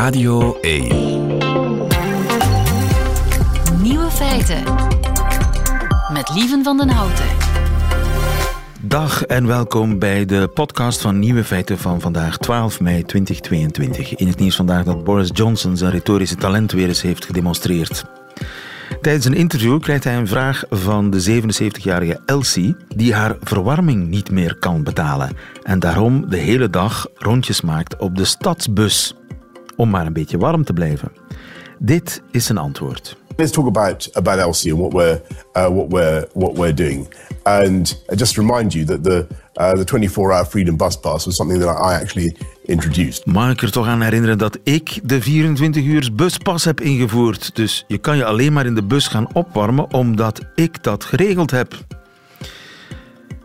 Radio 1. Nieuwe feiten. Met Lieven van den Houten. Dag en welkom bij de podcast van Nieuwe Feiten van vandaag 12 mei 2022. In het nieuws vandaag dat Boris Johnson zijn retorische talent weer eens heeft gedemonstreerd. Tijdens een interview krijgt hij een vraag van de 77-jarige Elsie, die haar verwarming niet meer kan betalen en daarom de hele dag rondjes maakt op de stadsbus om maar een beetje warm te blijven. Dit is zijn antwoord. Let's talk about about Elsie and what we're uh, what we're what we're doing. And just remind you that the uh, the 24-hour freedom bus pass was something that I actually introduced. Mag ik er toch aan herinneren dat ik de 24 uur buspas heb ingevoerd. Dus je kan je alleen maar in de bus gaan opwarmen omdat ik dat geregeld heb.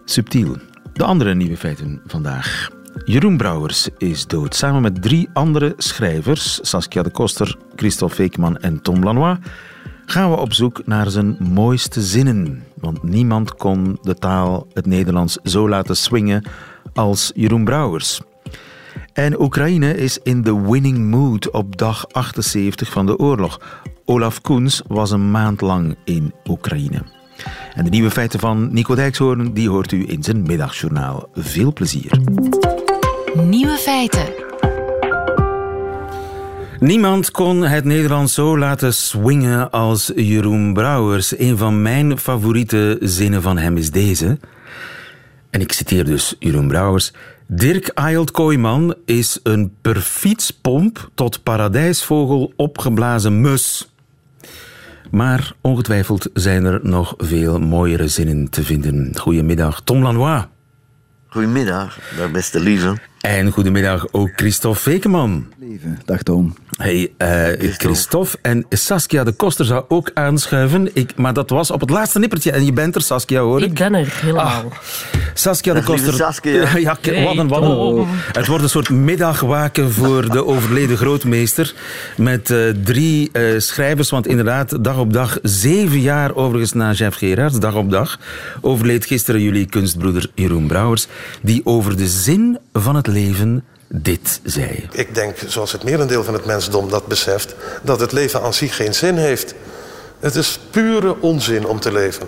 Subtiel. De andere nieuwe feiten vandaag. Jeroen Brouwers is dood. Samen met drie andere schrijvers, Saskia de Koster, Christophe Feekman en Tom Lanois, gaan we op zoek naar zijn mooiste zinnen. Want niemand kon de taal, het Nederlands, zo laten swingen als Jeroen Brouwers. En Oekraïne is in the winning mood op dag 78 van de oorlog. Olaf Koens was een maand lang in Oekraïne. En de nieuwe feiten van Nico Dijkshoorn die hoort u in zijn middagjournaal. Veel plezier. Nieuwe feiten. Niemand kon het Nederlands zo laten swingen als Jeroen Brouwers. Een van mijn favoriete zinnen van hem is deze. En ik citeer dus Jeroen Brouwers. Dirk Ayelt Kooijman is een per fietspomp tot paradijsvogel opgeblazen mus. Maar ongetwijfeld zijn er nog veel mooiere zinnen te vinden. Goedemiddag, Tom Lanois. Goedemiddag, dag beste lieve. En goedemiddag ook Christophe Vekeman. Dag Tom. Hey, uh, Christophe. En Saskia de Koster zou ook aanschuiven. Ik, maar dat was op het laatste nippertje. En je bent er, Saskia, hoor ik. ben er, helemaal. Ah, Saskia de Koster. Saskia. Ja, wat een, wat een. Het wordt een soort middagwaken voor de overleden grootmeester. Met uh, drie uh, schrijvers. Want inderdaad, dag op dag, zeven jaar overigens na Jeff Gerards, dag op dag, overleed gisteren jullie kunstbroeder Jeroen Brouwers. Die over de zin van het leven dit zei. Ik denk, zoals het merendeel van het mensdom dat beseft, dat het leven aan zich geen zin heeft. Het is pure onzin om te leven.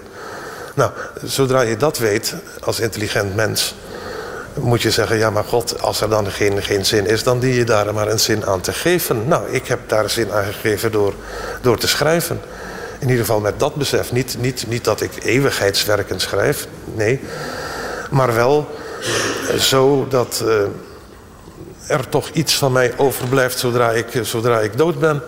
Nou, zodra je dat weet als intelligent mens, moet je zeggen: ja, maar God, als er dan geen, geen zin is, dan dien je daar maar een zin aan te geven. Nou, ik heb daar zin aan gegeven door, door te schrijven. In ieder geval met dat besef. Niet, niet, niet dat ik eeuwigheidswerken schrijf, nee. Maar wel zo dat uh, er toch iets van mij overblijft zodra ik, zodra ik dood ben.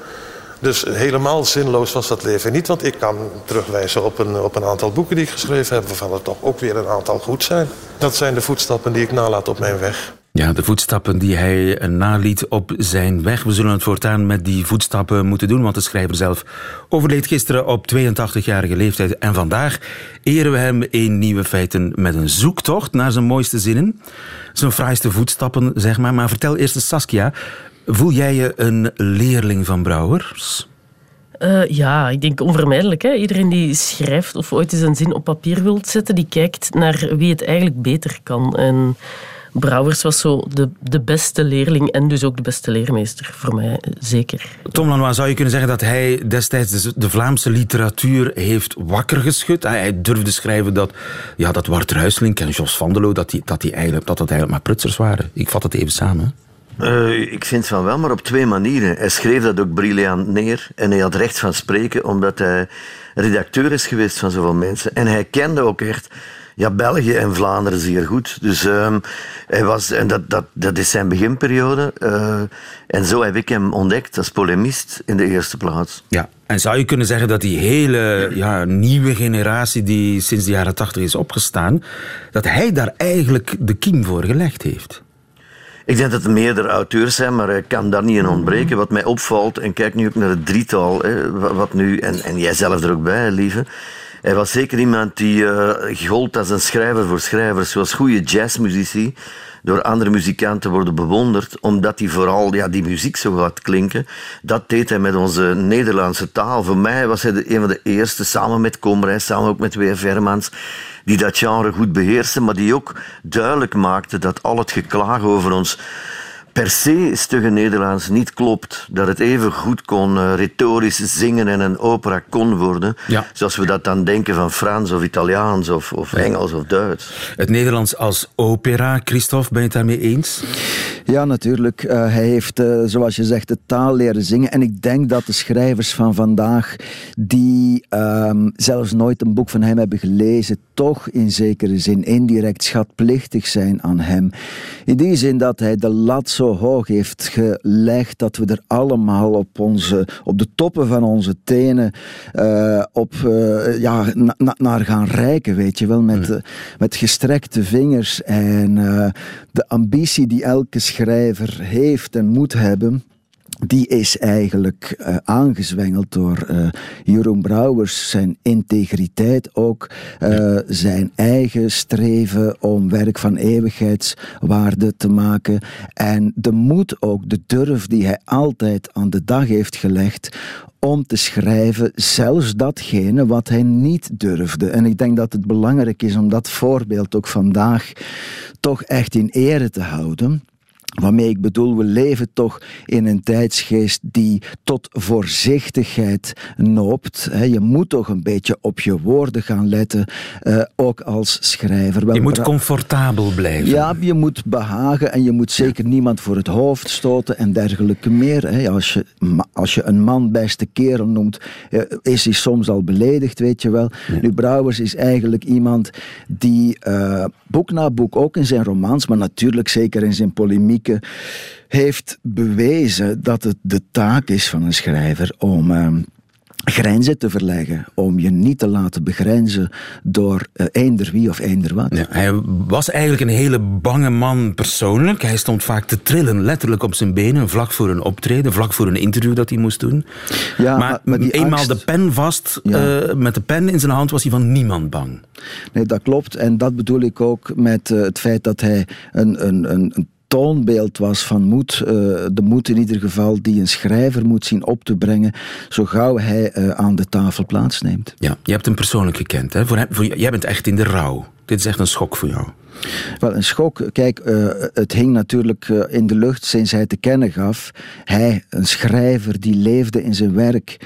Dus helemaal zinloos was dat leven niet. Want ik kan terugwijzen op een, op een aantal boeken die ik geschreven heb... waarvan er toch ook weer een aantal goed zijn. Dat zijn de voetstappen die ik nalaat op mijn weg. Ja, de voetstappen die hij naliet op zijn weg. We zullen het voortaan met die voetstappen moeten doen, want de schrijver zelf overleed gisteren op 82-jarige leeftijd. En vandaag eren we hem in Nieuwe Feiten met een zoektocht naar zijn mooiste zinnen. Zijn fraaiste voetstappen, zeg maar. Maar vertel eerst eens, Saskia, voel jij je een leerling van Brouwers? Uh, ja, ik denk onvermijdelijk. Hè? Iedereen die schrijft of ooit eens een zin op papier wilt zetten, die kijkt naar wie het eigenlijk beter kan. En Brouwers was zo de, de beste leerling en dus ook de beste leermeester, voor mij zeker. Tom Lanois, zou je kunnen zeggen dat hij destijds de Vlaamse literatuur heeft wakker geschud? Hij durfde schrijven dat, ja, dat Wart Ruislink en Jos van der Loo, dat, die, dat, die eigenlijk, dat dat eigenlijk maar prutsers waren. Ik vat het even samen. Uh, ik vind van wel, maar op twee manieren. Hij schreef dat ook briljant neer en hij had recht van spreken omdat hij redacteur is geweest van zoveel mensen. En hij kende ook echt ja, België en Vlaanderen zeer goed. Dus uh, hij was, en dat, dat, dat is zijn beginperiode. Uh, en zo heb ik hem ontdekt als polemist in de eerste plaats. Ja, en zou je kunnen zeggen dat die hele ja, nieuwe generatie die sinds de jaren tachtig is opgestaan, dat hij daar eigenlijk de kiem voor gelegd heeft? Ik denk dat er meerdere auteurs zijn, maar ik kan daar niet in ontbreken. Wat mij opvalt, en kijk nu ook naar het drietal, hè, wat nu, en, en jij zelf er ook bij, lieve. Hij was zeker iemand die uh, gold als een schrijver voor schrijvers, zoals goede jazzmuzici door andere muzikanten worden bewonderd, omdat hij vooral ja, die muziek zo gaat klinken. Dat deed hij met onze Nederlandse taal. Voor mij was hij een van de eerste, samen met Komrijs, samen ook met W. Vermans, die dat genre goed beheersen, maar die ook duidelijk maakte dat al het geklaag over ons per se stugge Nederlands niet klopt. Dat het even goed kon uh, retorisch zingen en een opera kon worden. Ja. Zoals we dat dan denken van Frans of Italiaans of, of Engels of Duits. Het Nederlands als opera, Christophe, ben je het daarmee eens? Ja, natuurlijk. Uh, hij heeft, uh, zoals je zegt, de taal leren zingen. En ik denk dat de schrijvers van vandaag, die um, zelfs nooit een boek van hem hebben gelezen, toch in zekere zin indirect schatplichtig zijn aan hem. In die zin dat hij de lat zo hoog heeft gelegd dat we er allemaal op, onze, op de toppen van onze tenen uh, op, ja, na, na, naar gaan reiken, weet je wel, met, met gestrekte vingers en de ambitie die elke schrijver heeft en moet hebben die is eigenlijk uh, aangezwengeld door uh, Jeroen Brouwers. Zijn integriteit ook, uh, zijn eigen streven om werk van eeuwigheidswaarde te maken. En de moed ook, de durf die hij altijd aan de dag heeft gelegd om te schrijven, zelfs datgene wat hij niet durfde. En ik denk dat het belangrijk is om dat voorbeeld ook vandaag toch echt in ere te houden. Waarmee ik bedoel, we leven toch in een tijdsgeest die tot voorzichtigheid noopt. Je moet toch een beetje op je woorden gaan letten, uh, ook als schrijver. Wel, je moet comfortabel blijven. Ja, je moet behagen en je moet zeker niemand voor het hoofd stoten en dergelijke meer. Als je, als je een man beste kerel noemt, eh, is hij soms al beledigd, weet je wel. Ja. Nu, Brouwers is eigenlijk iemand die uh, boek na boek, ook in zijn romans, maar natuurlijk zeker in zijn polemiek heeft bewezen dat het de taak is van een schrijver om. Uh, grenzen te verleggen, om je niet te laten begrenzen door uh, eender wie of eender wat. Ja, hij was eigenlijk een hele bange man persoonlijk. Hij stond vaak te trillen, letterlijk op zijn benen, vlak voor een optreden, vlak voor een interview dat hij moest doen. Ja, maar, maar eenmaal angst, de pen vast, ja. uh, met de pen in zijn hand, was hij van niemand bang. Nee, dat klopt. En dat bedoel ik ook met uh, het feit dat hij een, een, een, een toonbeeld was van moed, uh, de moed in ieder geval die een schrijver moet zien op te brengen, zo gauw hij uh, aan de tafel plaatsneemt. Ja, je hebt hem persoonlijk gekend. Hè? Voor hem, voor, jij bent echt in de rouw. Dit is echt een schok voor jou. Wel, een schok. Kijk, uh, het hing natuurlijk uh, in de lucht sinds hij te kennen gaf. Hij, een schrijver die leefde in zijn werk.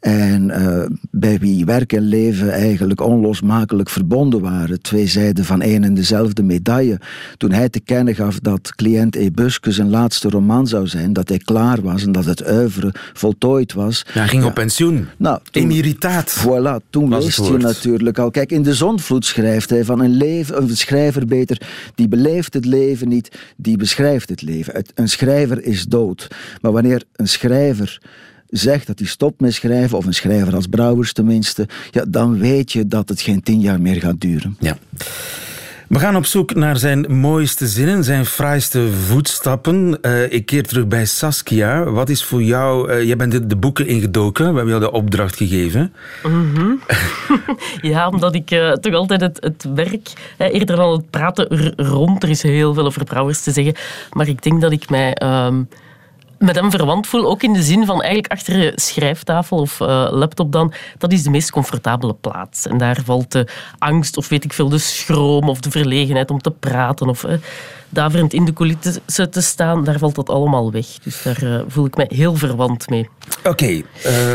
En uh, bij wie werk en leven eigenlijk onlosmakelijk verbonden waren. Twee zijden van één en dezelfde medaille. Toen hij te kennen gaf dat cliënt Ebusque zijn laatste roman zou zijn, dat hij klaar was en dat het oeuvre voltooid was. Ja, hij ging ja. op pensioen. Nou, toen, Emeritaat. Voilà, toen wist je natuurlijk al. Kijk, in de zonvloed schrijft hij van een, leven, een schrijver beter, die beleeft het leven niet, die beschrijft het leven. Een schrijver is dood. Maar wanneer een schrijver zegt dat hij stopt met schrijven, of een schrijver als Brouwers tenminste, ja, dan weet je dat het geen tien jaar meer gaat duren. Ja. We gaan op zoek naar zijn mooiste zinnen, zijn fraaiste voetstappen. Uh, ik keer terug bij Saskia. Wat is voor jou... Uh, jij bent de, de, boeken ingedoken. We hebben jou de opdracht gegeven. Mm -hmm. ja, omdat ik uh, toch altijd het, het werk... eerder dan het praten rond. Er is heel veel over Brouwers te zeggen. Maar ik denk dat ik mij... Um, met hem verwant voel, ook in de zin van eigenlijk achter je schrijftafel of uh, laptop dan, dat is de meest comfortabele plaats. En daar valt de angst of weet ik veel, de schroom of de verlegenheid om te praten of uh, daverend in de coulissen te staan, daar valt dat allemaal weg. Dus daar uh, voel ik mij heel verwant mee. Oké, okay,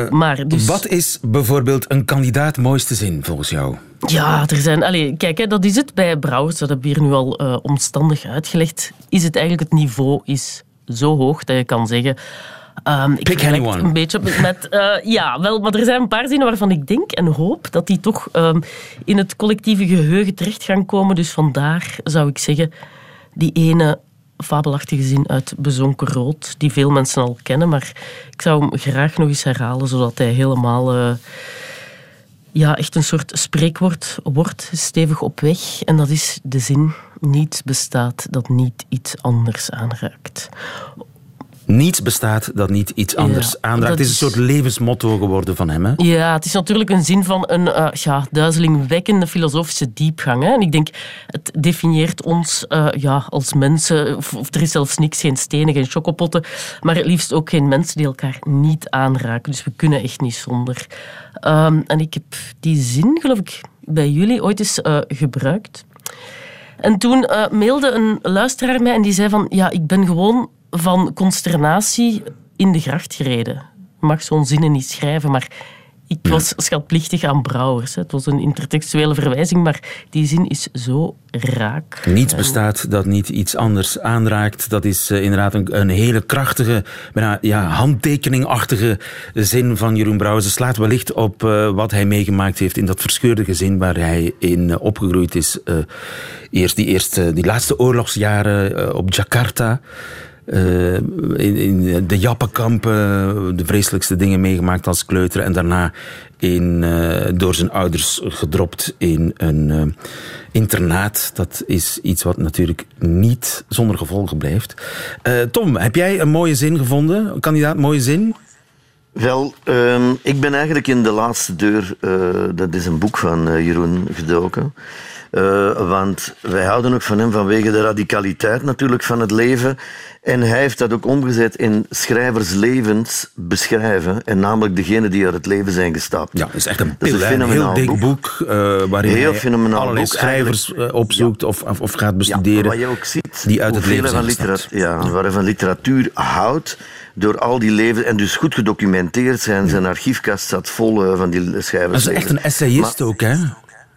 maar dus... wat is bijvoorbeeld een kandidaat mooiste zin volgens jou? Ja, er zijn... Allez, kijk, hè, dat is het bij Brouwers, dat heb ik hier nu al uh, omstandig uitgelegd, is het eigenlijk het niveau is zo hoog dat je kan zeggen... Um, ik Pick anyone. Een beetje met, uh, ja, wel, maar er zijn een paar zinnen waarvan ik denk en hoop dat die toch um, in het collectieve geheugen terecht gaan komen. Dus vandaar zou ik zeggen, die ene fabelachtige zin uit Bezonken Rood, die veel mensen al kennen, maar ik zou hem graag nog eens herhalen, zodat hij helemaal... Uh, ja, echt een soort spreekwoord wordt stevig op weg. En dat is de zin: niets bestaat dat niet iets anders aanraakt. Niets bestaat dat niet iets anders ja, aanraakt. Het is een soort levensmotto geworden van hem. Hè? Ja, het is natuurlijk een zin van een uh, ja, duizelingwekkende filosofische diepgang. Hè? En ik denk, het definieert ons uh, ja, als mensen. Of, of, er is zelfs niks, geen stenen, geen chocopotten. Maar het liefst ook geen mensen die elkaar niet aanraken. Dus we kunnen echt niet zonder. Um, en ik heb die zin, geloof ik, bij jullie ooit eens uh, gebruikt. En toen uh, mailde een luisteraar mij en die zei van... Ja, ik ben gewoon van consternatie in de gracht gereden. Je mag zo'n zinnen niet schrijven, maar ik was schatplichtig aan Brouwers. Het was een intertextuele verwijzing, maar die zin is zo raak. Niets bestaat dat niet iets anders aanraakt. Dat is uh, inderdaad een, een, hele krachtige, bijna ja, handtekeningachtige zin van Jeroen Brouwers. Het slaat wellicht op uh, wat hij meegemaakt heeft in dat verscheurde gezin waar hij in uh, opgegroeid is. eerst die, eerste, die laatste oorlogsjaren op Jakarta. Uh, in, de jappenkampen de vreselijkste dingen meegemaakt als kleuter. En daarna in, uh, door zijn ouders gedropt in een uh, internaat. Dat is iets wat natuurlijk niet zonder gevolgen blijft. Tom, heb jij een mooie zin gevonden? Kandidaat, mooie zin? Wel, um, ik ben eigenlijk in de laatste deur, dat is een boek van Jeroen, gedoken. Uh, want wij houden ook van hem vanwege de radicaliteit natuurlijk van het leven. En hij heeft dat ook omgezet in schrijverslevens beschrijven. En namelijk degene die uit het leven zijn gestapt. Ja, het is echt een, pil, een heel dik boek, boek uh, waarin heel hij allerlei boek, schrijvers opzoekt ja. of, of, gaat bestuderen. Ja, wat je ook ziet, die uit het leven zijn gestapt. Ja, waar hij van literatuur houdt door al die leven en dus goed gedocumenteerd zijn. Zijn archiefkast zat vol van die schrijvers. Dat is echt een essayist maar, ook, hè?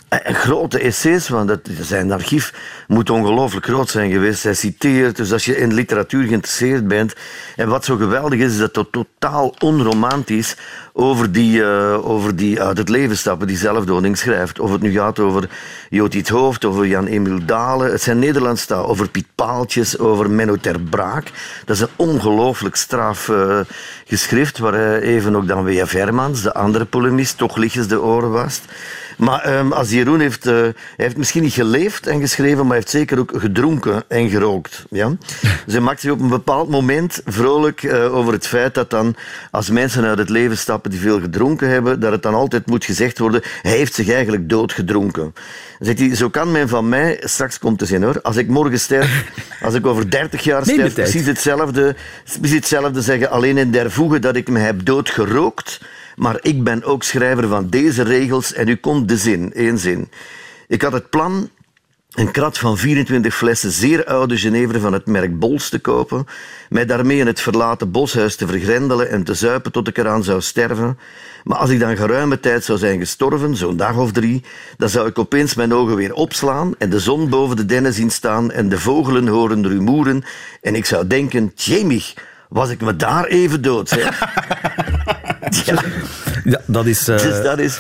En grote essays, want dat, zijn archief moet ongelooflijk groot zijn geweest. Hij citeert, dus als je in literatuur geïnteresseerd bent. En wat zo geweldig is, is dat het totaal onromantisch over die, uh, over die uit het leven stappen, die zelfdoding schrijft. Of het nu gaat over Jotiet Hoofd, over Jan-Emil Dalen. Het zijn Nederlandstaal, over Piet Paaltjes, over Menno ter Braak. Dat is een ongelooflijk straf uh, geschrift, waar even ook dan W.F. Hermans, de andere polemist, toch lichtjes de oren wast. Maar um, als Jeroen heeft, uh, hij heeft misschien niet geleefd en geschreven, maar hij heeft zeker ook gedronken en gerookt. Ja? Dus hij maakt zich op een bepaald moment vrolijk uh, over het feit dat dan, als mensen uit het leven stappen die veel gedronken hebben, dat het dan altijd moet gezegd worden, hij heeft zich eigenlijk doodgedronken. Dan zegt hij, zo kan men van mij, straks komt te zien hoor, als ik morgen sterf, als ik over 30 jaar sterf, precies hetzelfde, precies hetzelfde zeggen, alleen in der voege dat ik me heb doodgerookt, maar ik ben ook schrijver van deze regels en nu komt de zin, één zin. Ik had het plan een krat van 24 flessen zeer oude Genever van het merk Bols te kopen, mij daarmee in het verlaten boshuis te vergrendelen en te zuipen tot ik eraan zou sterven. Maar als ik dan geruime tijd zou zijn gestorven, zo'n dag of drie, dan zou ik opeens mijn ogen weer opslaan en de zon boven de dennen zien staan en de vogelen horen rumoeren en ik zou denken, Jamie, was ik me daar even dood, zeg. ja. ja. dat is... Uh... Dus dat is...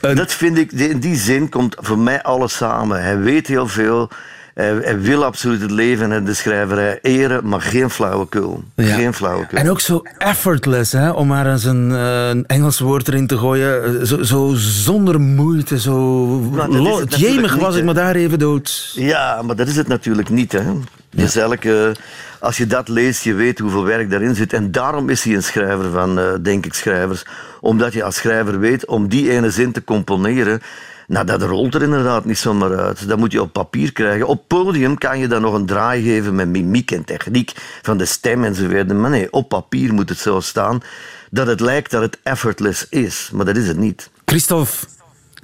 Dat vind ik, in die zin komt voor mij alles samen. Hij weet heel veel. Hij, wil absoluut het leven en de schrijverij eren, maar geen flauwekul. Ja. Geen flauwekul. En ook zo effortless, hè, om maar eens een, uh, een Engels woord erin te gooien. Zo, zo zonder moeite, zo... Nou, Jemig was ik maar daar even dood. Ja, maar dat is het natuurlijk niet. Hè. Dus elke, als je dat leest, je weet hoeveel werk daarin zit. En daarom is hij een schrijver van, uh, denk ik, schrijvers. Omdat je als schrijver weet, om die ene zin te componeren... Nou, dat rolt er inderdaad niet zomaar uit. Dat moet je op papier krijgen. Op podium kan je dan nog een draai geven met mimiek en techniek van de stem enzovoort. Maar nee, op papier moet het zo staan dat het lijkt dat het effortless is. Maar dat is het niet. Christophe,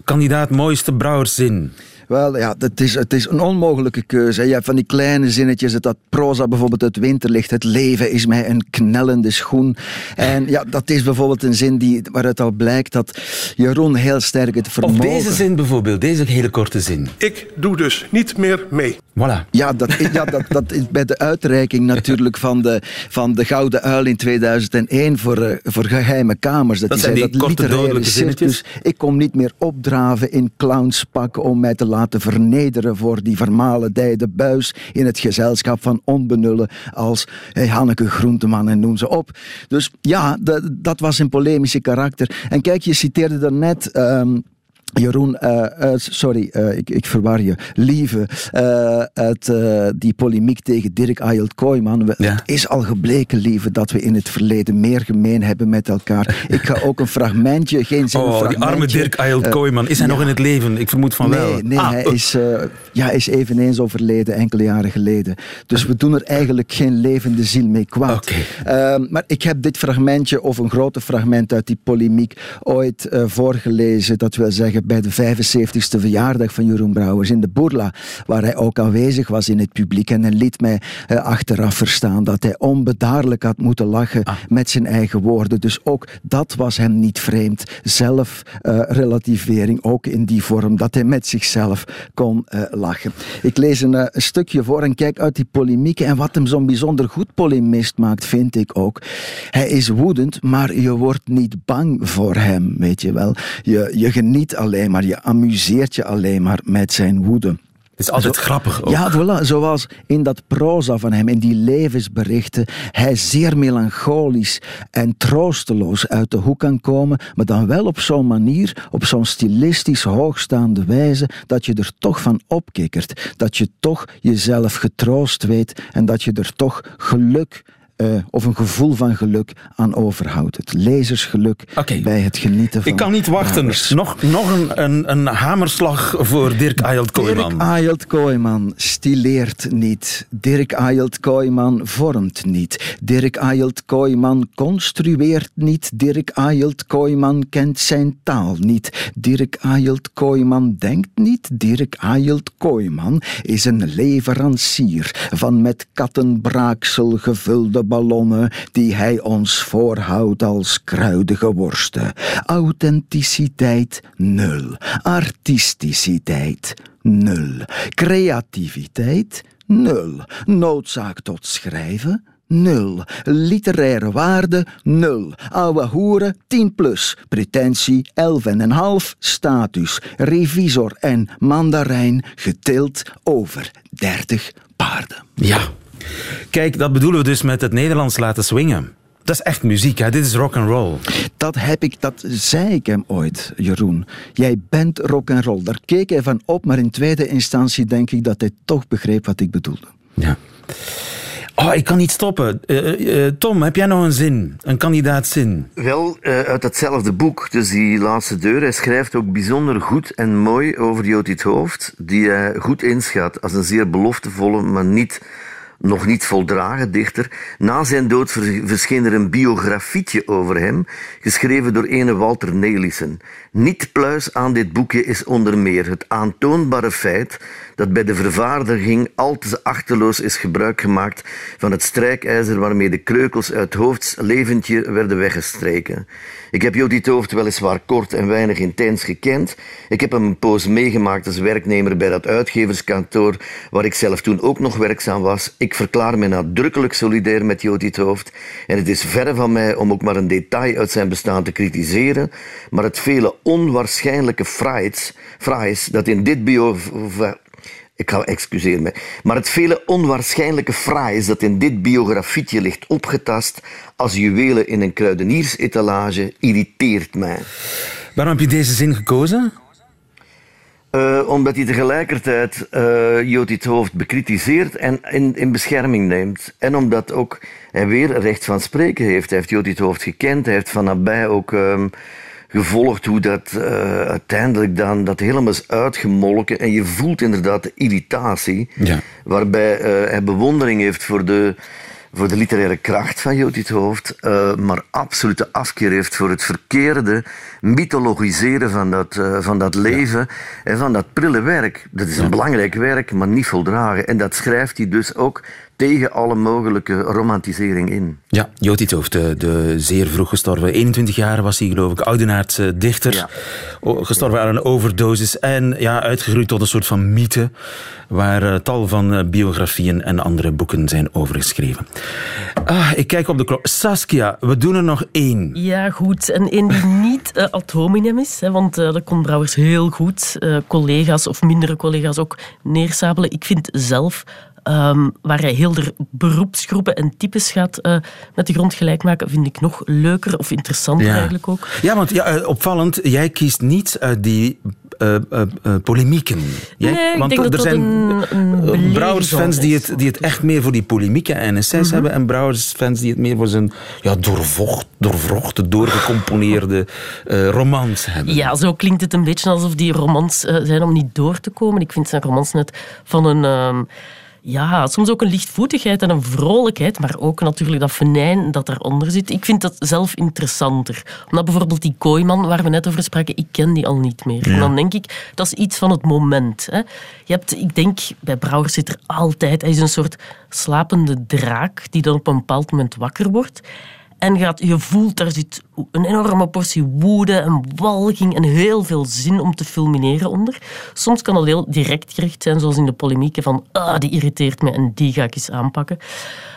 kandidaat mooiste brouwerszin. Wel, ja, het is, het is een onmogelijke keuze. Je hebt van die kleine zinnetjes, dat proza bijvoorbeeld uit winterlicht. Het leven is mij een knellende schoen. En ja, dat is bijvoorbeeld een zin die, waaruit al blijkt dat Jeroen heel sterk het vermogen... Of deze zin bijvoorbeeld, deze hele korte zin. Ik doe dus niet meer mee. Voilà. Ja, dat, ja dat, dat is bij de uitreiking natuurlijk van de, van de Gouden Uil in 2001 voor, uh, voor geheime kamers. Dat, dat zijn die dat korte dodelijke zinnetjes. Ik kom niet meer opdraven in clownspakken om mij te laten laten vernederen voor die vermalendijde buis in het gezelschap van onbenullen als hey, Hanneke Groenteman en noem ze op. Dus ja, dat was een polemische karakter. En kijk, je citeerde daarnet... Um, Jeroen, uh, uh, sorry, uh, ik, ik verwar je. Lieve, uit die polemiek tegen Dirk Ayelt Kooijman. Ja. Het is al gebleken, lieve, dat we in het verleden meer gemeen hebben met elkaar. Ik ga ook een fragmentje, geen zin Oh, die arme Dirk Ayelt Kooijman. Is hij ja. nog in het leven? Ik vermoed van nee, wel. Nee, ah. hij, is, ja, is eveneens overleden, enkele jaren geleden. Dus we doen er eigenlijk geen levende ziel mee kwaad. Okay. maar ik heb dit fragmentje, of een grote fragment uit die polemiek, ooit voorgelezen. Dat wil zeggen bij de 75ste verjaardag van Jeroen Brouwers in de Boerla, waar hij ook aanwezig was in het publiek. En hij liet mij uh, achteraf verstaan dat hij onbedaarlijk had moeten lachen ah. met zijn eigen woorden. Dus ook dat was hem niet vreemd. Zelfrelativering, ook in die vorm, dat hij met zichzelf kon lachen. Ik lees een, een stukje voor en kijk uit die polemieken. En wat hem zo'n bijzonder goed polemist maakt, vind ik ook. Hij is woedend, maar je wordt niet bang voor hem, weet je wel. Je, je geniet alleen maar, je amuseert je alleen maar met zijn woede. Het is altijd grappig ook. Ja, voilà, zoals in dat proza van hem, in die levensberichten, hij zeer melancholisch en troosteloos uit de hoek kan komen, maar dan wel op zo'n manier, op zo'n stilistisch hoogstaande wijze, dat je er toch van opkikkert. Dat je toch jezelf getroost weet en dat je er toch geluk uh, of een gevoel van geluk aan overhoudt. Het lezersgeluk okay. bij het genieten van. Ik kan niet wachten. Nog, nog een, een, een, hamerslag voor Dirk Ayelt Kooijman. Dirk Ayelt Kooijman stileert niet. Dirk Ayelt Kooijman vormt niet. Dirk Ayelt Kooijman construeert niet. Dirk Ayelt Kooijman kent zijn taal niet. Dirk Ayelt Kooijman denkt niet. Dirk Ayelt Kooijman is een leverancier van met kattenbraaksel gevulde ballonnen die hij ons voorhoudt als kruidige worsten. Authenticiteit nul. Artisticiteit nul. Creativiteit nul. Noodzaak tot schrijven nul. Literaire waarde, nul. Oude hoeren, 10 plus. Pretentie, 11,5. Status, revisor en mandarijn, getild over 30 paarden. Ja, Kijk, dat bedoelen we dus met het Nederlands laten swingen. Dat is echt muziek, hè? dit is rock and roll. Dat heb ik, dat zei ik hem ooit, Jeroen. Jij bent rock and roll. Daar keek hij van op, maar in tweede instantie denk ik dat hij toch begreep wat ik bedoelde. Ja. Oh, ik kan niet stoppen. Uh, uh, Tom, heb jij nog een zin? Een kandidaatzin? Wel, uh, uit hetzelfde boek, dus die laatste deur. Hij schrijft ook bijzonder goed en mooi over Jotit Hoofd, die hij goed inschat als een zeer beloftevolle, maar niet nog niet voldragen dichter. Na zijn dood verscheen er een biografietje over hem, geschreven door ene Walter Nelissen. Niet pluis aan dit boekje is onder meer het aantoonbare feit dat bij de vervaardiging al te achterloos is gebruik gemaakt van het strijkijzer waarmee de kreukels uit hoofds leventje werden weggestreken. Ik heb Jodit Hoofd weliswaar kort en weinig intens gekend. Ik heb hem een poos meegemaakt als werknemer bij dat uitgeverskantoor waar ik zelf toen ook nog werkzaam was. Ik verklaar me nadrukkelijk solidair met Jodit Hoofd en het is verre van mij om ook maar een detail uit zijn bestaan te kritiseren, maar het vele onwaarschijnlijke fraais, dat in dit bio ik ga excuseer me. Maar het vele onwaarschijnlijke fraais dat in dit biografietje ligt opgetast als juwelen in een kruideniersetalage irriteert mij. Waarom heb je deze zin gekozen? Uh, omdat hij tegelijkertijd uh, Jodit Hoofd bekritiseert en in, in bescherming neemt. En omdat ook hij weer recht van spreken heeft. Hij heeft Jodit Hoofd gekend, hij heeft van nabij ook... Uh, gevolgd hoe dat uh, uiteindelijk dan dat helemaal is uitgemolken. En je voelt inderdaad de irritatie. Ja. Waarbij uh, hij bewondering heeft voor de, voor de literaire kracht van Jodit Hoofd. Uh, maar absolute afkeer heeft voor het verkeerde mythologiseren van dat, van dat leven. En van dat prille werk. Dat is een belangrijk werk, maar niet voldragen. En dat schrijft hij dus ook tegen alle mogelijke romantisering in. Ja, Jotit Hoofd, de, de, zeer vroeg gestorven. 21 jaar was hij, geloof ik, Oudenaardse eh, dichter. Ja. Gestorven aan een overdosis en ja, uitgegroeid tot een soort van mythe, waar uh, tal van uh, biografieën en andere boeken zijn over geschreven. Ah, ik kijk op de klok. Saskia, we doen er nog één. Ja, goed. En één die niet uh, ad hominem is, hè, want dat kon Brouwers heel goed. collega's of mindere collega's ook neersabelen. Ik vind zelf Um, waar hij heel de beroepsgroepen en types gaat uh, met de grond gelijk maken, vind ik nog leuker of interessanter eigenlijk ook. Ja, want ja, eh, opvallend, jij kiest niet uit die uh, uh, polemieken. Jij, nee, want er zijn een, Brouwers-fans die het, die het echt meer voor die polemieken en essays mm hebben en Brouwers-fans die het meer voor zijn ja, doorvocht, doorvrochte, doorgecomponeerde romans hebben. Ja, zo klinkt het een beetje alsof die romans zijn om niet door te komen. Ik vind zijn romans net van een... Ja, soms ook een lichtvoetigheid en een vrolijkheid, maar ook natuurlijk dat venijn dat daaronder zit. Ik vind dat zelf interessanter. Omdat bijvoorbeeld die Kooiman, waar we net over spraken, ik ken die al niet meer. En dan denk ik, dat is iets van het moment. Hè. Je hebt, ik denk, bij Brouwers zit er altijd, hij is een soort slapende draak die dan op een bepaald moment wakker wordt. En je voelt, daar zit een enorme portie woede en walging en heel veel zin om te fulmineren onder. Soms kan dat heel direct gericht zijn, zoals in de polemieken van ah, die irriteert me en die ga ik eens aanpakken.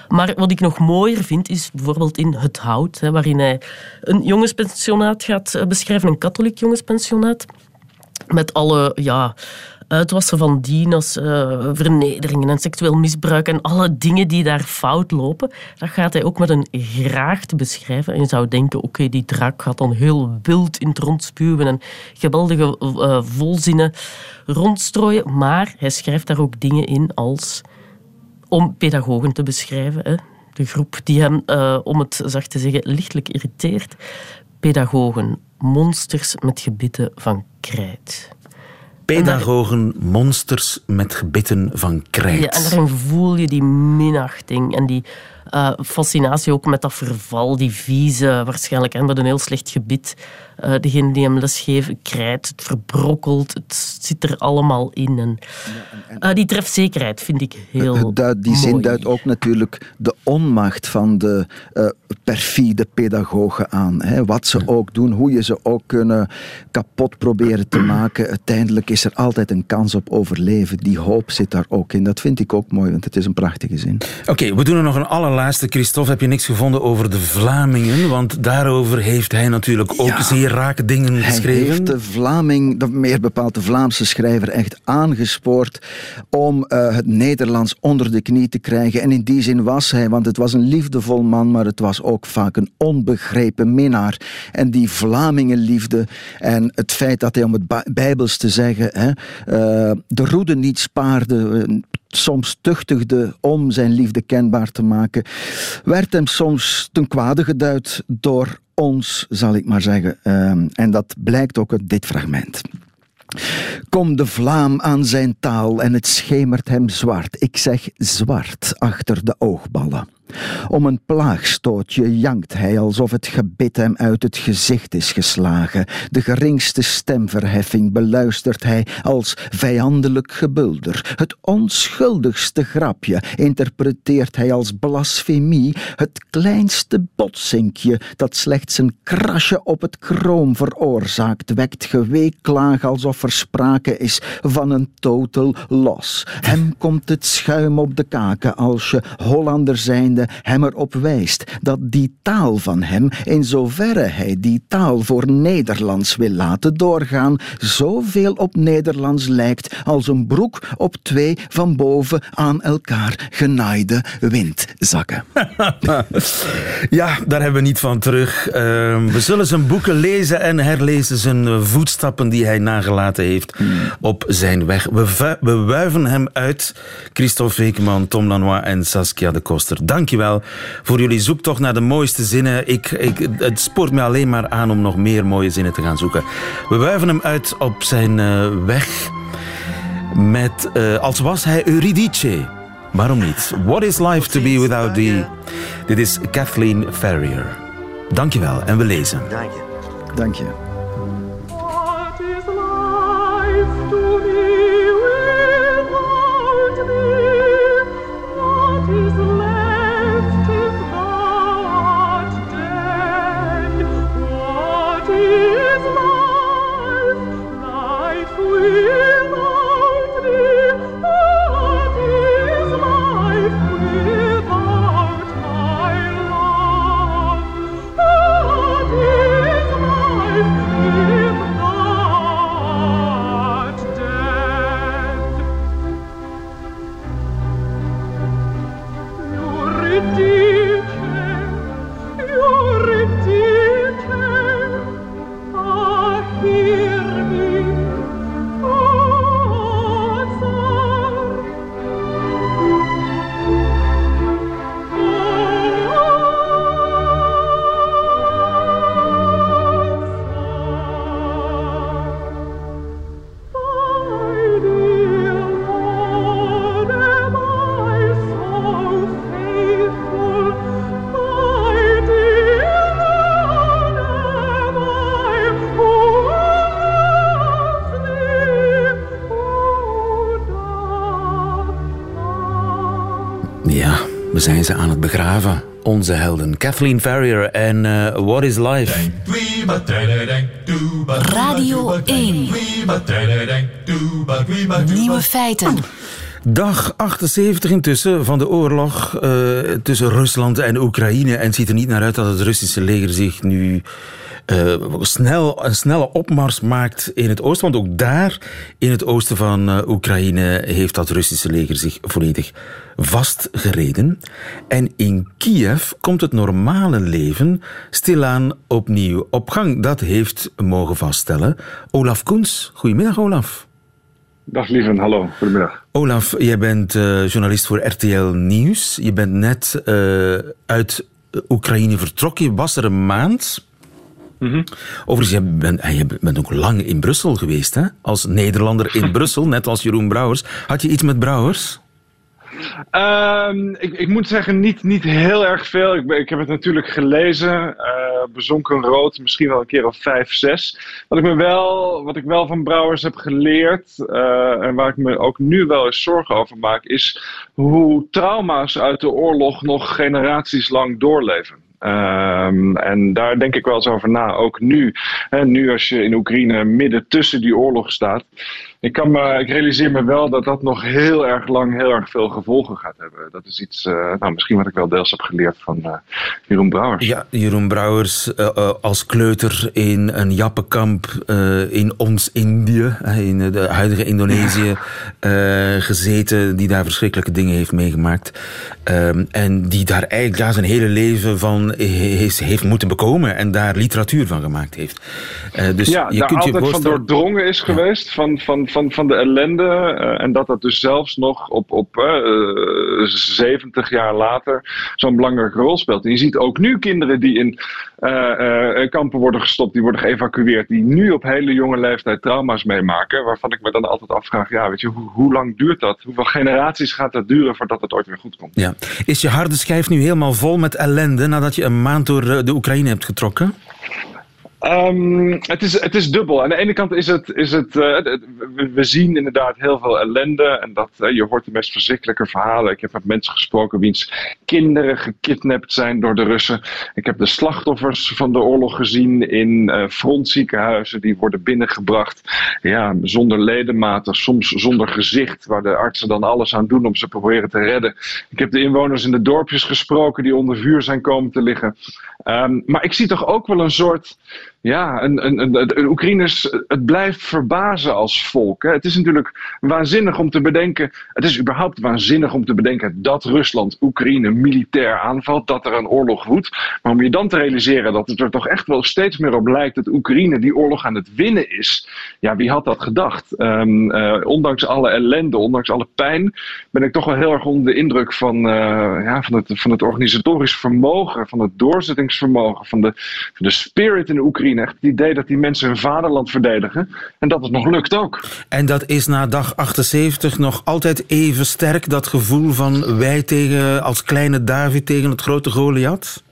Maar wat ik nog mooier vind, is bijvoorbeeld in Het Hout, hè, waarin hij een jongenspensionaat gaat eh, beschrijven, een katholiek jongenspensionaat, met alle ja, uitwassen van dien uh, vernederingen en seksueel misbruik en alle dingen die daar fout lopen, dat gaat hij ook met een graag beschrijven. En je zou denken, oké, die draak gaat dan heel wild in het rondspuwen en geweldige uh, volzinnen rondstrooien, maar hij schrijft daar ook dingen in als om pedagogen te beschrijven, hè. de groep die hem, uh, om het zacht te zeggen, lichtelijk irriteert. Pedagogen, monsters met gebitten van krijt pedagogen, monsters met gebitten van krijt. Ja, en daarin voel je die minachting en die uh, fascinatie ook met dat verval, die vieze, waarschijnlijk, en met een heel slecht gebit. Uh, degene die hem lesgeven krijt, het verbrokkelt, het zit er allemaal in. En, uh, die trefzekerheid vind ik heel duid, Die zin duidt ook natuurlijk de onmacht van de uh, perfide pedagogen aan. Hè. Wat ze ook doen, hoe je ze ook kunnen kapot proberen te maken. Uiteindelijk is er altijd een kans op overleven. Die hoop zit daar ook in. Dat vind ik ook mooi, want het is een prachtige zin. Oké, we doen er nog een allerlaatste. Christophe, heb je niks gevonden over de Vlamingen? Want daarover heeft hij natuurlijk ook ja. zeer rake dingen geschreven. Hij heeft de Vlaming, meer bepaald de Vlaamse schrijver, echt aangespoord om uh, het Nederlands onder de knie te krijgen. En in die zin was hij, want het was een liefdevol man, maar het was ook vaak een onbegrepen minnaar. En die Vlamingenliefde en het feit dat hij, om het Bijbels te zeggen, hè, uh, de roede niet spaarde, soms tuchtigde om zijn liefde kenbaar te maken, werd hem soms ten kwade geduid door ons, zal ik maar zeggen. Um, en dat blijkt ook uit dit fragment. Kom de Vlaam aan zijn taal en het schemert hem zwart. Ik zeg zwart achter de oogballen. Om een plaagstootje jankt hij alsof het gebit hem uit het gezicht is geslagen. De geringste stemverheffing beluistert hij als vijandelijk gebulder. Het onschuldigste grapje interpreteert hij als blasfemie. Het kleinste botsinkje dat slechts een krasje op het kroom veroorzaakt, wekt geweeklaag alsof er sprake is van een total loss. Hem komt het schuim op de kaken als je Hollander hem erop wijst dat die taal van hem, in zoverre hij die taal voor Nederlands wil laten doorgaan, zoveel op Nederlands lijkt als een broek op twee van boven aan elkaar genaaide windzakken. ja, daar hebben we niet van terug. Uh, we zullen zijn boeken lezen en herlezen zijn voetstappen die hij nagelaten heeft hmm. op zijn weg. We, we wuiven hem uit. Christophe Vekeman, Tom Lanois en Saskia de Koster. Dank je wel voor jullie zoektocht naar de mooiste zinnen. Ik, ik, het spoort me alleen maar aan om nog meer mooie zinnen te gaan zoeken. We wuiven hem uit op zijn uh, weg met, uh, als was hij Eurydice. Waarom niet? What is life to be without thee? Dit is Kathleen Ferrier. Dankjewel en we lezen. Dank je. Dank je. city. Zijn ze aan het begraven. Onze helden Kathleen Farrier en uh, What is Life. Radio 1. Nieuwe feiten. Dag 78 intussen van de oorlog uh, tussen Rusland en Oekraïne. En het ziet er niet naar uit dat het Russische leger zich nu uh, snel, een snelle opmars maakt in het oosten. Want ook daar, in het oosten van uh, Oekraïne, heeft dat Russische leger zich volledig vastgereden. En in Kiev komt het normale leven stilaan opnieuw op gang. Dat heeft mogen vaststellen Olaf Koens. Goedemiddag, Olaf. Dag lieve, hallo, goedemiddag. Olaf, jij bent uh, journalist voor RTL Nieuws. Je bent net uh, uit Oekraïne vertrokken. Je was er een maand. Mm -hmm. Overigens, je bent, je bent ook lang in Brussel geweest, hè? Als Nederlander in Brussel, net als Jeroen Brouwers. Had je iets met Brouwers? Um, ik, ik, moet zeggen, niet, niet heel erg veel. Ik, ik heb het natuurlijk gelezen. Uh, bezonken rood, misschien wel een keer of vijf, zes. Wat ik, me wel, wat ik wel van Brouwers heb geleerd, uh, en waar ik me ook nu wel eens zorgen over maak, is hoe trauma's uit de oorlog nog generaties lang doorleven. Um, en daar denk ik wel eens over na, ook nu. Hè, nu als je in Oekraïne midden tussen die oorlog staat. Ik, kan me, ik realiseer me wel dat dat nog heel erg lang heel erg veel gevolgen gaat hebben. Dat is iets, uh, nou, misschien wat ik wel deels heb geleerd van uh, Jeroen Brouwers. Ja, Jeroen Brouwers uh, als kleuter in een jappenkamp in ons Indië, in de huidige Indonesië, ja. gezeten, die daar verschrikkelijke dingen heeft meegemaakt. Um, en die daar eigenlijk ja, zijn hele leven van heeft, heeft moeten bekomen en daar literatuur van gemaakt heeft. dus ja, je daar kunt altijd je van doordrongen is ja. geweest van, van, van, van de ellende. Uh, en dat dat dus zelfs nog op, op uh, 70 jaar later zo'n belangrijke rol speelt. En je ziet ook nu kinderen die in uh, kampen worden gestopt, die worden geëvacueerd, die nu op hele jonge leeftijd trauma's meemaken. Waarvan ik me dan altijd afvraag: ja, weet je, hoe, hoe lang duurt dat? Hoeveel generaties gaat dat duren voordat het ooit weer goed komt? Ja. Is je harde schijf nu helemaal vol met ellende nadat je een maand door de Oekraïne hebt getrokken? Um, het, is, het is dubbel. Aan de ene kant is het. Is het uh, we, zien inderdaad heel veel ellende. En dat, uh, je hoort de meest verschrikkelijke verhalen. Ik heb met mensen gesproken wiens kinderen gekidnapt zijn door de Russen. Ik heb de slachtoffers van de oorlog gezien in uh, frontziekenhuizen. Die worden binnengebracht. Ja, zonder ledematen, soms zonder gezicht. Waar de artsen dan alles aan doen om ze proberen te redden. Ik heb de inwoners in de dorpjes gesproken die onder vuur zijn komen te liggen. Um, maar ik zie toch ook wel een soort. Ja, een, een, een, een Oekraïners, het blijft verbazen als volk. Hè. Het is natuurlijk waanzinnig om te bedenken. Het is überhaupt waanzinnig om te bedenken dat Rusland Oekraïne militair aanvalt. Dat er een oorlog woedt. Maar om je dan te realiseren dat het er toch echt wel steeds meer op lijkt dat Oekraïne die oorlog aan het winnen is. Ja, wie had dat gedacht? Um, uh, ondanks alle ellende, ondanks alle pijn, ben ik toch wel heel erg onder de indruk van, uh, ja, van, het, van het organisatorisch vermogen, van het doorzettingsvermogen, van de, van de spirit in de Oekraïne. Het idee dat die mensen hun vaderland verdedigen. En dat het nog lukt ook. En dat is na dag 78 nog altijd even sterk, dat gevoel van wij tegen, als kleine David tegen het grote Goliath?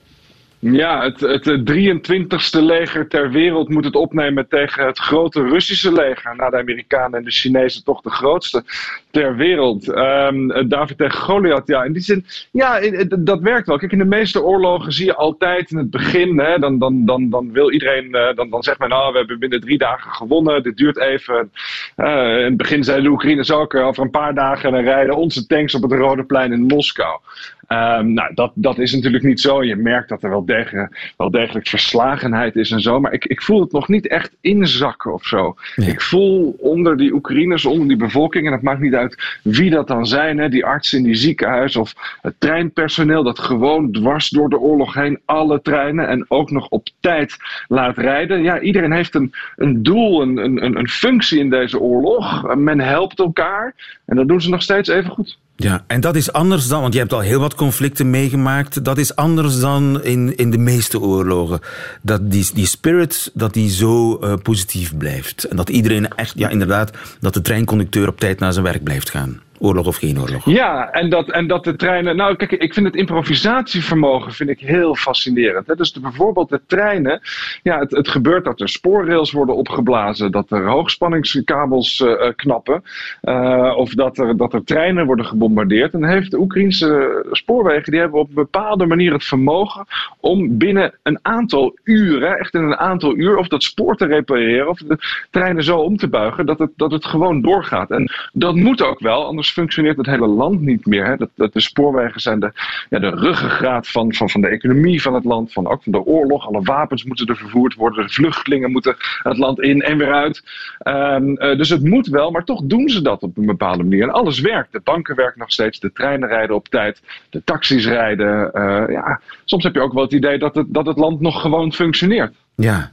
Ja, het, het 23ste leger ter wereld moet het opnemen tegen het grote Russische leger. Na de Amerikanen en de Chinezen toch de grootste ter wereld. Um, David tegen Goliath, ja, in die zin, ja, dat werkt wel. Kijk, in de meeste oorlogen zie je altijd in het begin, hè, dan, dan, dan, dan wil iedereen, uh, dan, dan zegt men, nou, we hebben binnen drie dagen gewonnen, dit duurt even. In het begin zeiden de Oekraïners ook, over een paar dagen dan rijden onze tanks op het Rode Plein in Moskou. Um, nou, dat, dat is natuurlijk niet zo. Je merkt dat er wel degelijk, wel degelijk verslagenheid is en zo. Maar ik, ik voel het nog niet echt inzakken of zo. Nee. Ik voel onder die Oekraïners, onder die bevolking, en het maakt niet uit wie dat dan zijn, hè, die artsen in die ziekenhuis of het treinpersoneel dat gewoon dwars door de oorlog heen alle treinen en ook nog op tijd laat rijden. Ja, iedereen heeft een, een doel, een, een, een functie in deze oorlog. Men helpt elkaar en dat doen ze nog steeds even goed. Ja, en dat is anders dan, want je hebt al heel wat conflicten meegemaakt. Dat is anders dan in, in de meeste oorlogen. Dat die, die spirit, dat die zo uh, positief blijft. En dat iedereen echt, ja inderdaad, dat de treinconducteur op tijd naar zijn werk blijft gaan. Oorlog of geen oorlog. Ja, en dat, en dat de treinen. Nou, kijk, ik vind het improvisatievermogen vind ik heel fascinerend. Hè. Dus de, bijvoorbeeld de treinen. Ja, het, het gebeurt dat er spoorrails worden opgeblazen, dat er hoogspanningskabels uh, knappen, uh, of dat er, dat er treinen worden gebombardeerd. En heeft de Oekraïnse spoorwegen die hebben op een bepaalde manier het vermogen om binnen een aantal uren, echt in een aantal uur, of dat spoor te repareren, of de treinen zo om te buigen dat het, dat het gewoon doorgaat. En dat moet ook wel, anders functioneert het hele land niet meer. Hè. Dat, dat de spoorwegen zijn de, ja, de ruggengraat van, van, van de economie van het land, van, ook van de oorlog. Alle wapens moeten er vervoerd worden, de vluchtelingen moeten het land in en weer uit. Um, uh, dus het moet wel, maar toch doen ze dat op een bepaalde manier. En alles werkt. De banken werken nog steeds, de treinen rijden op tijd, de taxis rijden. Uh, ja, soms heb je ook wel het idee dat het, dat het land nog gewoon functioneert. Ja,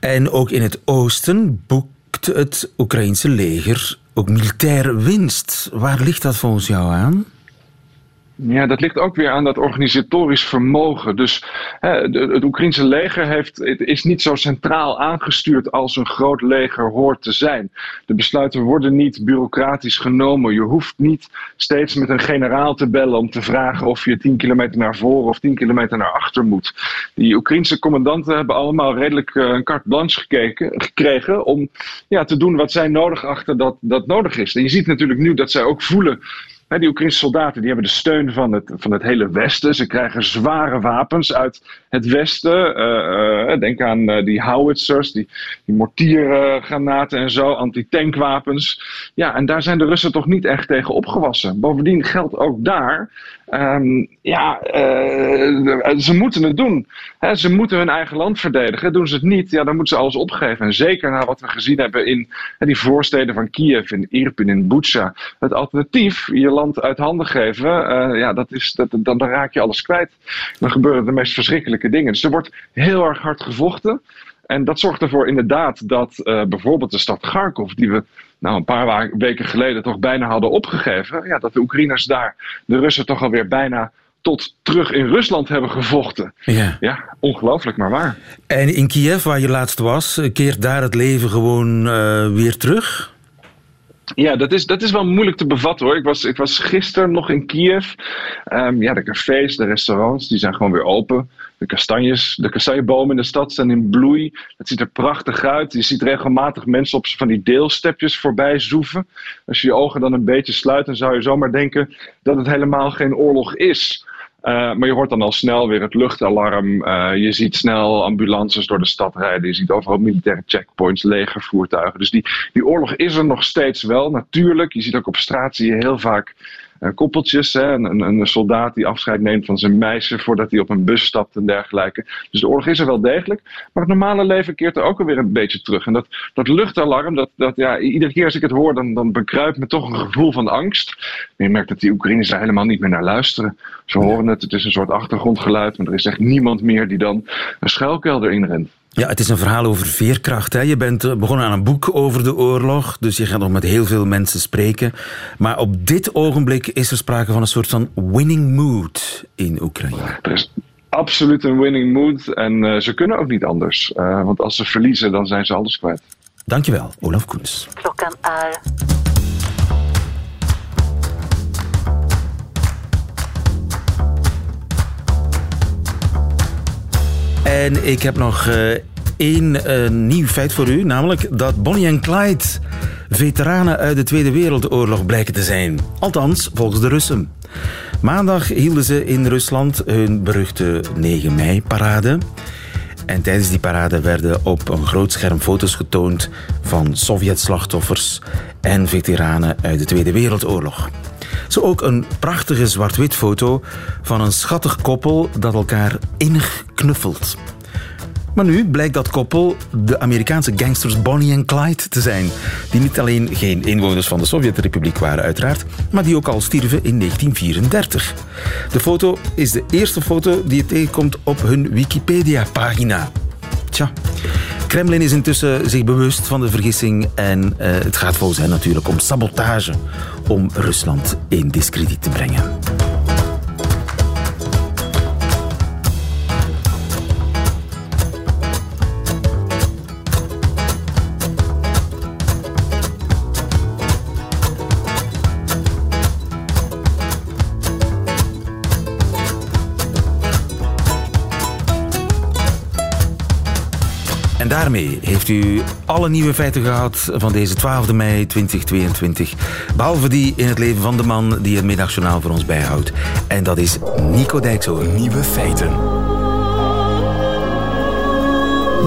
en ook in het oosten boekt het Oekraïnse leger ook militaire winst. Waar ligt dat volgens jou aan? Ja, dat ligt ook weer aan dat organisatorisch vermogen. Dus hè, het Oekraïnse leger heeft, het is niet zo centraal aangestuurd als een groot leger hoort te zijn. De besluiten worden niet bureaucratisch genomen. Je hoeft niet steeds met een generaal te bellen om te vragen of je 10 kilometer naar voren of 10 kilometer naar achter moet. Die Oekraïnse commandanten hebben allemaal redelijk uh, een carte blanche gekeken, gekregen om ja, te doen wat zij nodig achten dat, dat nodig is. En je ziet natuurlijk nu dat zij ook voelen die Oekraïnse soldaten die hebben de steun van het, van het hele Westen. Ze krijgen zware wapens uit het Westen. Uh, uh, denk aan die howitzers, die, die mortiergranaten en zo, antitankwapens. Ja, en daar zijn de Russen toch niet echt tegen opgewassen. Bovendien geldt ook daar Um, ja, ze moeten het doen. Ze moeten hun eigen land verdedigen. Doen ze het niet, ja, dan moeten ze alles opgeven. En zeker na wat we gezien hebben in die voorsteden van Kiev, in Irpin, in Butsja. Het alternatief, je land uit handen geven, uh, ja, dat is, dat, dan, dan raak je alles kwijt. Dan gebeuren de meest verschrikkelijke dingen. Dus er wordt heel erg hard gevochten. En dat zorgt ervoor inderdaad dat uh, bijvoorbeeld de stad Kharkov, die we nou, een paar weken geleden toch bijna hadden opgegeven, ja, dat de Oekraïners daar de Russen toch alweer bijna tot terug in Rusland hebben gevochten. Ja, ja ongelooflijk, maar waar. En in Kiev, waar je laatst was, keert daar het leven gewoon uh, weer terug? Ja, dat is, dat is wel moeilijk te bevatten hoor. Ik was, ik was gisteren nog in Kiev. Um, ja, de cafés, de restaurants, die zijn gewoon weer open. De kastanjes, de kastanjebomen in de stad zijn in bloei. Het ziet er prachtig uit. Je ziet regelmatig mensen op van die deelstepjes voorbij zoeven. Als je je ogen dan een beetje sluit, dan zou je zomaar denken dat het helemaal geen oorlog is. Uh, maar je hoort dan al snel weer het luchtalarm. Uh, je ziet snel ambulances door de stad rijden. Je ziet overal militaire checkpoints, legervoertuigen. Dus die, die oorlog is er nog steeds wel, natuurlijk. Je ziet ook op straat zie je heel vaak koppeltjes. Hè? Een, een, soldaat die afscheid neemt van zijn meisje voordat hij op een bus stapt en dergelijke. Dus de oorlog is er wel degelijk. Maar het normale leven keert er ook alweer een beetje terug. En dat, dat luchtalarm, dat, dat, ja, iedere keer als ik het hoor, dan, dan bekruipt me toch een gevoel van angst. En je merkt dat die Oekraïners daar helemaal niet meer naar luisteren. Ze horen het, het is een soort achtergrondgeluid, maar er is echt niemand meer die dan een schuilkelder inrent. Ja, het is een verhaal over veerkracht. Hè. Je bent eh, begonnen aan een boek over de oorlog, dus je gaat nog met heel veel mensen spreken. Maar op dit ogenblik is er sprake van een soort van winning mood in Oekraïne. Er is absoluut een winning mood en uh, ze kunnen ook niet anders. Uh, want als ze verliezen, dan zijn ze alles kwijt. Dankjewel, Olaf Koens. Klokkan är En ik heb nog uh, één uh, nieuw feit voor u, namelijk dat Bonnie en Clyde veteranen uit de Tweede Wereldoorlog blijken te zijn. Althans, volgens de Russen. Maandag hielden ze in Rusland hun beruchte 9 mei-parade. En tijdens die parade werden op een groot scherm foto's getoond van Sovjet-slachtoffers en veteranen uit de Tweede Wereldoorlog. Zo ook een prachtige zwart-wit foto van een schattig koppel dat elkaar innig knuffelt. Maar nu blijkt dat koppel de Amerikaanse gangsters Bonnie en Clyde te zijn. Die niet alleen geen inwoners van de Sovjetrepubliek waren, uiteraard, maar die ook al stierven in 1934. De foto is de eerste foto die je tegenkomt op hun Wikipedia-pagina. Tja. Kremlin is intussen zich bewust van de vergissing en uh, het gaat volgens hen natuurlijk om sabotage om Rusland in discrediet te brengen. Daarmee heeft u alle nieuwe feiten gehad van deze 12 mei 2022. Behalve die in het leven van de man die het middagjournaal voor ons bijhoudt. En dat is Nico Dijkshoorn. Nieuwe feiten.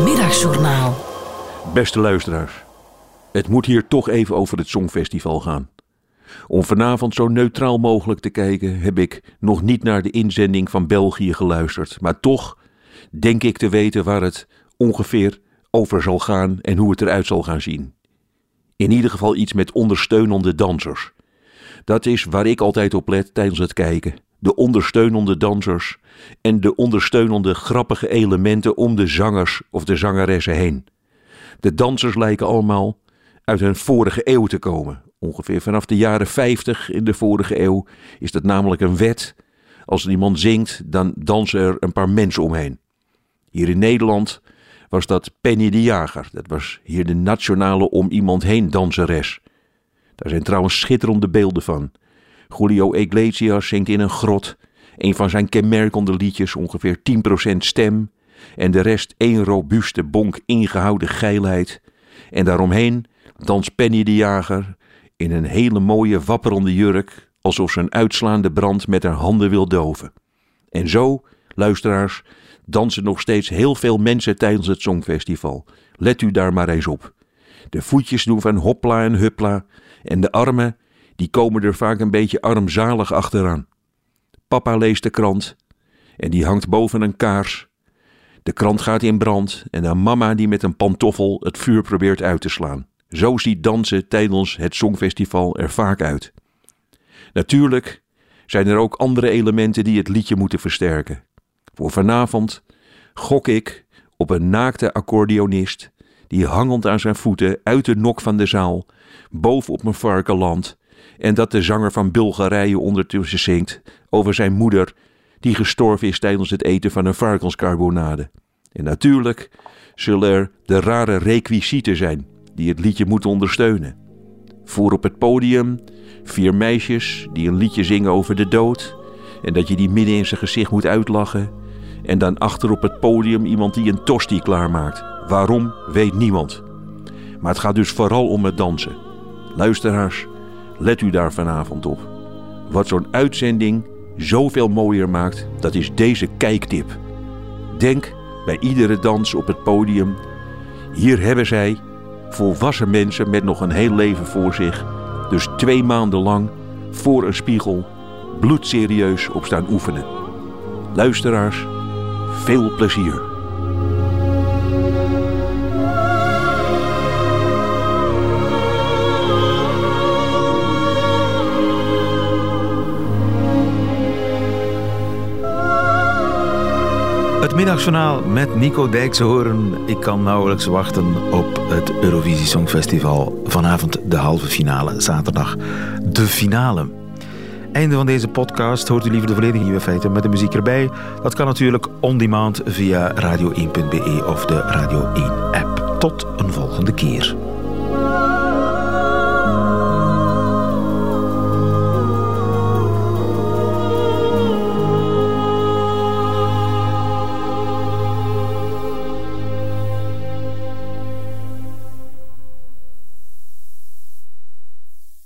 Middagjournaal. Beste luisteraars, het moet hier toch even over het Songfestival gaan. Om vanavond zo neutraal mogelijk te kijken, heb ik nog niet naar de inzending van België geluisterd. Maar toch denk ik te weten waar het ongeveer over zal gaan en hoe het eruit zal gaan zien. In ieder geval iets met ondersteunende dansers. Dat is waar ik altijd op let tijdens het kijken. De ondersteunende dansers en de ondersteunende grappige elementen om de zangers of de zangeressen heen. De dansers lijken allemaal uit hun vorige eeuw te komen. Ongeveer vanaf de jaren 50 in de vorige eeuw is dat namelijk een wet. Als iemand zingt, dan dansen er een paar mensen omheen. Hier in Nederland was dat Penny de Jager. Dat was hier de nationale om iemand heen danseres. Daar zijn trouwens schitterende beelden van. Julio Iglesias zingt in een grot. Een van zijn kenmerkende liedjes, ongeveer 10% stem. En de rest één robuuste bonk ingehouden geilheid. En daaromheen danst Penny de Jager in een hele mooie wapperende jurk, alsof ze een uitslaande brand met haar handen wil doven. En zo, luisteraars, dansen nog steeds heel veel mensen tijdens het Songfestival. Let u daar maar eens op. De voetjes doen van hopla en huppla en de armen, die komen er vaak een beetje armzalig achteraan. Papa leest de krant en die hangt boven een kaars. De krant gaat in brand en dan mama die met een pantoffel het vuur probeert uit te slaan. Zo ziet dansen tijdens het Songfestival er vaak uit. Natuurlijk zijn er ook andere elementen die het liedje moeten versterken. Voor vanavond gok ik op een naakte accordeonist die hangend aan zijn voeten uit de nok van de zaal boven op mijn varken landt en dat de zanger van Bulgarije ondertussen zingt over zijn moeder die gestorven is tijdens het eten van een varkenscarbonade. En natuurlijk zullen er de rare requisieten zijn die het liedje moeten ondersteunen. Voor op het podium vier meisjes die een liedje zingen over de dood en dat je die midden in zijn gezicht moet uitlachen. En dan achter op het podium iemand die een tosti klaarmaakt. Waarom, weet niemand. Maar het gaat dus vooral om het dansen. Luisteraars, let u daar vanavond op. Wat zo'n uitzending zoveel mooier maakt, dat is deze kijktip. Denk bij iedere dans op het podium: hier hebben zij, volwassen mensen met nog een heel leven voor zich, dus twee maanden lang voor een spiegel bloedserieus op staan oefenen. Luisteraars, veel plezier. Het middagjournaal met Nico Dijkshoorn. Ik kan nauwelijks wachten op het Eurovisie Songfestival. Vanavond de halve finale, zaterdag de finale. Einde van deze podcast. Hoort u liever de volledige nieuwe feiten met de muziek erbij? Dat kan natuurlijk on demand via radio1.be of de Radio 1 app. Tot een volgende keer.